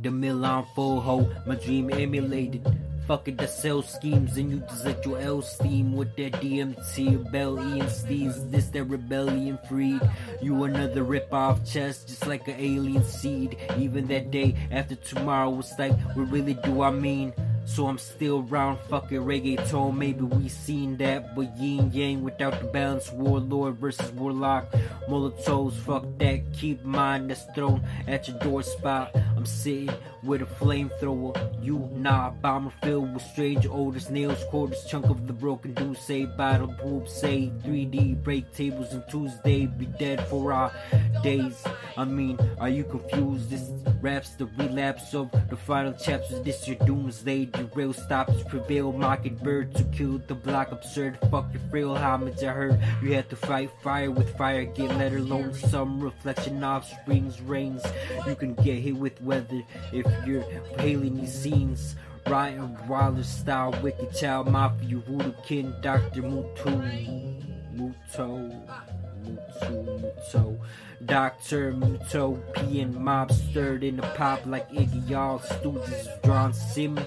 The Milan full hoe, my dream emulated. Fuck it, the sell schemes, and you just let your L steam with that DMT, Bell E and Steve's. This that rebellion freed. You another rip off chest, just like an alien seed. Even that day after tomorrow was like, what really do I mean? So I'm still round fucking reggaeton. Maybe we seen that, but yin yang without the balance. Warlord versus warlock. Molotovs, fuck that. Keep mine that's thrown at your door spot. I'm sitting with a flamethrower. You nah, bomber filled with strange odors, nails, quarters, chunk of the broken do say bottle poop say 3D break tables and Tuesday be dead for our days. I mean, are you confused? This raps the relapse of the final chapters. This your doomsday derail stops prevail. Mockingbird to kill the block absurd. Fuck your frail homage. I heard you had to fight fire with fire. Get let alone some reflection offsprings rains. You can get hit with weather if you're hailing these scenes. Ryan Waller style, wicked child, mafia, voodoo kin, Dr. Mutu, Muto, Mutu, Muto, Dr. Muto, P and mob stirred in the pop like Iggy, all stooges drawn sim.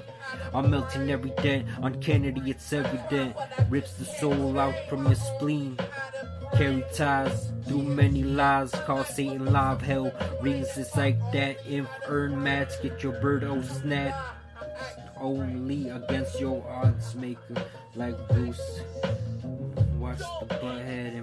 I'm melting every dent on Kennedy, it's evident. Rips the soul out from your spleen. Carry ties through many lies, call Satan live hell. Rings it's like that. Inf earn match, get your bird oh snap. Only against your odds maker, like Bruce. Watch the butthead